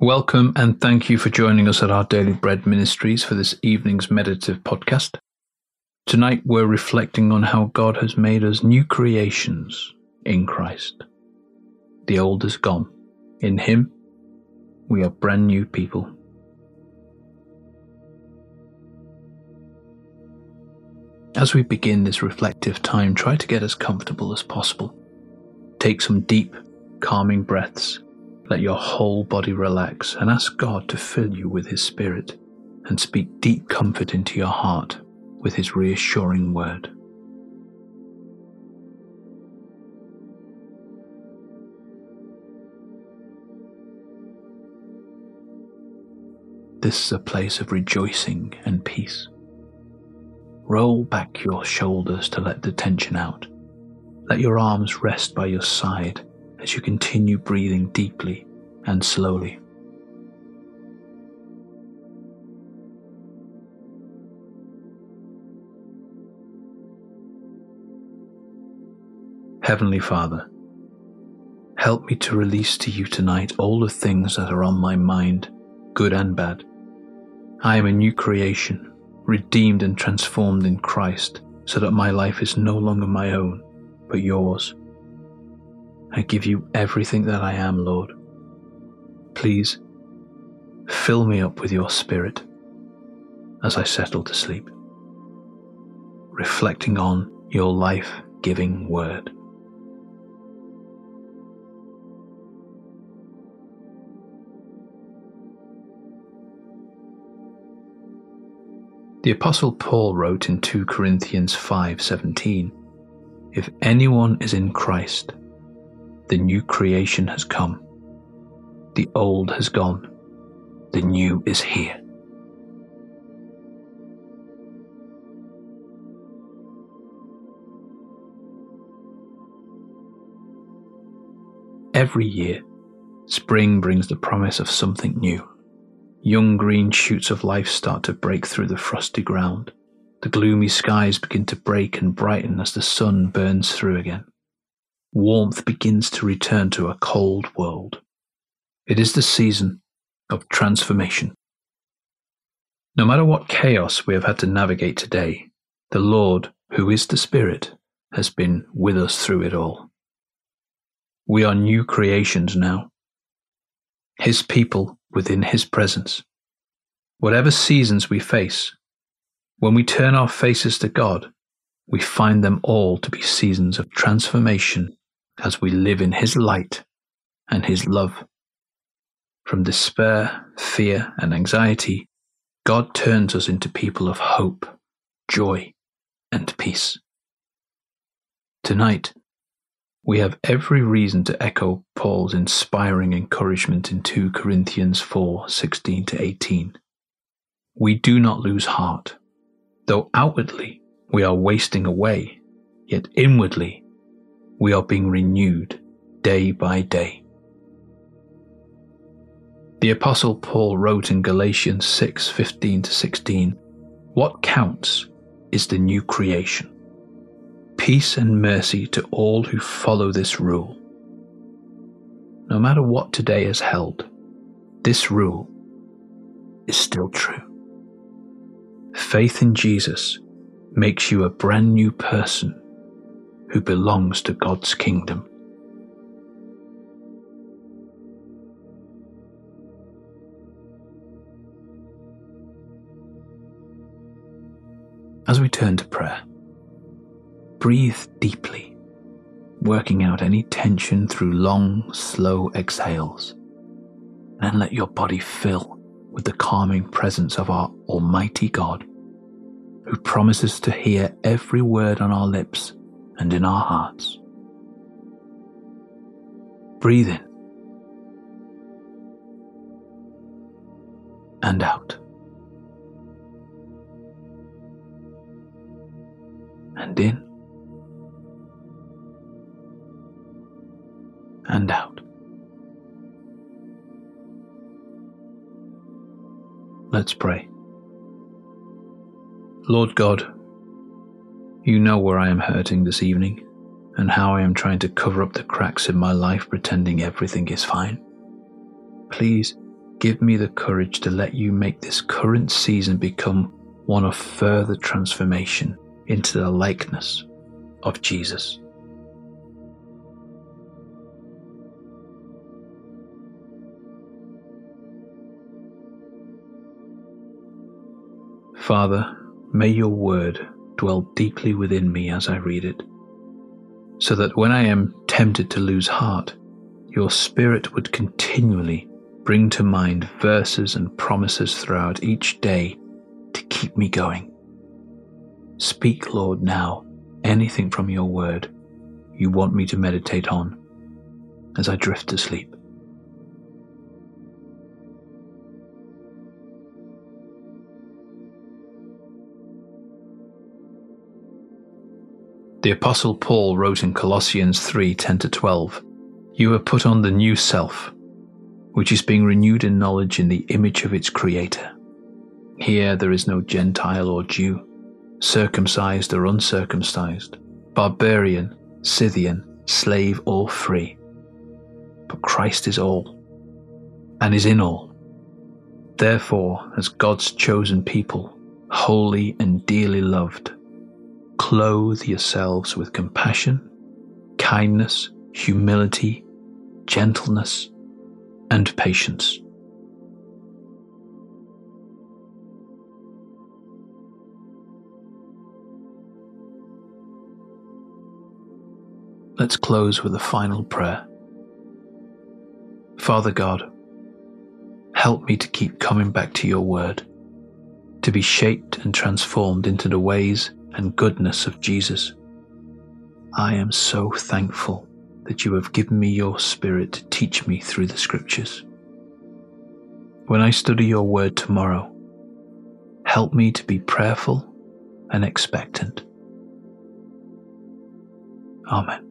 Welcome and thank you for joining us at our Daily Bread Ministries for this evening's meditative podcast. Tonight we're reflecting on how God has made us new creations in Christ. The old is gone. In Him, we are brand new people. As we begin this reflective time, try to get as comfortable as possible. Take some deep, calming breaths let your whole body relax and ask God to fill you with His Spirit and speak deep comfort into your heart with His reassuring word. This is a place of rejoicing and peace. Roll back your shoulders to let the tension out. Let your arms rest by your side as you continue breathing deeply and slowly. Heavenly Father, help me to release to you tonight all the things that are on my mind, good and bad. I am a new creation, redeemed and transformed in Christ, so that my life is no longer my own, but yours. I give you everything that I am, Lord. Please fill me up with your spirit as I settle to sleep, reflecting on your life giving word. The apostle Paul wrote in 2 Corinthians 5:17, If anyone is in Christ, the new creation has come. The old has gone. The new is here. Every year, spring brings the promise of something new. Young green shoots of life start to break through the frosty ground. The gloomy skies begin to break and brighten as the sun burns through again warmth begins to return to a cold world. It is the season of transformation. No matter what chaos we have had to navigate today, the Lord, who is the Spirit, has been with us through it all. We are new creations now, His people within His presence. Whatever seasons we face, when we turn our faces to God, we find them all to be seasons of transformation as we live in His light and His love. From despair, fear, and anxiety, God turns us into people of hope, joy, and peace. Tonight, we have every reason to echo Paul's inspiring encouragement in 2 Corinthians 4 16 to 18. We do not lose heart. Though outwardly we are wasting away, yet inwardly we are being renewed day by day. The apostle Paul wrote in Galatians 6:15 to 16, what counts is the new creation. Peace and mercy to all who follow this rule. No matter what today has held, this rule is still true. Faith in Jesus makes you a brand new person who belongs to God's kingdom. As we turn to prayer, breathe deeply, working out any tension through long, slow exhales. Then let your body fill with the calming presence of our Almighty God, who promises to hear every word on our lips and in our hearts. Breathe in and out. And in and out. Let's pray. Lord God, you know where I am hurting this evening, and how I am trying to cover up the cracks in my life pretending everything is fine. Please give me the courage to let you make this current season become one of further transformation into the likeness of Jesus. Father, may your word dwell deeply within me as I read it, so that when I am tempted to lose heart, your Spirit would continually bring to mind verses and promises throughout each day to keep me going. Speak, Lord, now anything from your word you want me to meditate on as I drift to sleep. The Apostle Paul wrote in Colossians 3 10 12, You have put on the new self, which is being renewed in knowledge in the image of its Creator. Here there is no Gentile or Jew, circumcised or uncircumcised, barbarian, Scythian, slave or free. But Christ is all, and is in all. Therefore, as God's chosen people, holy and dearly loved, clothe yourselves with compassion, kindness, humility, gentleness, and patience. Let's close with a final prayer. Father God, help me to keep coming back to your word, to be shaped and transformed into the ways and goodness of Jesus. I am so thankful that you have given me your Spirit to teach me through the Scriptures. When I study your word tomorrow, help me to be prayerful and expectant. Amen.